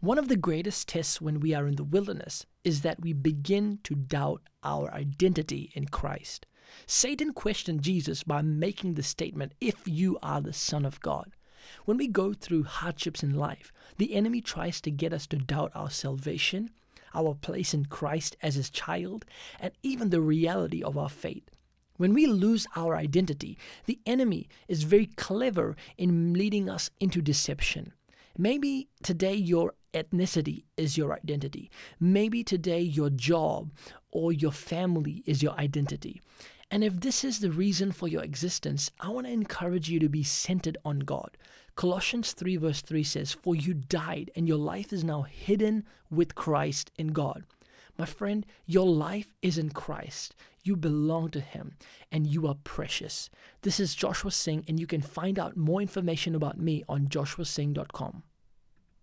One of the greatest tests when we are in the wilderness is that we begin to doubt our identity in Christ. Satan questioned Jesus by making the statement, If you are the Son of God. When we go through hardships in life, the enemy tries to get us to doubt our salvation, our place in Christ as his child, and even the reality of our faith. When we lose our identity, the enemy is very clever in leading us into deception. Maybe today your ethnicity is your identity. Maybe today your job or your family is your identity. And if this is the reason for your existence, I want to encourage you to be centered on God. Colossians 3, verse 3 says, For you died, and your life is now hidden with Christ in God. My friend, your life is in Christ. You belong to Him and you are precious. This is Joshua Singh, and you can find out more information about me on joshuasingh.com.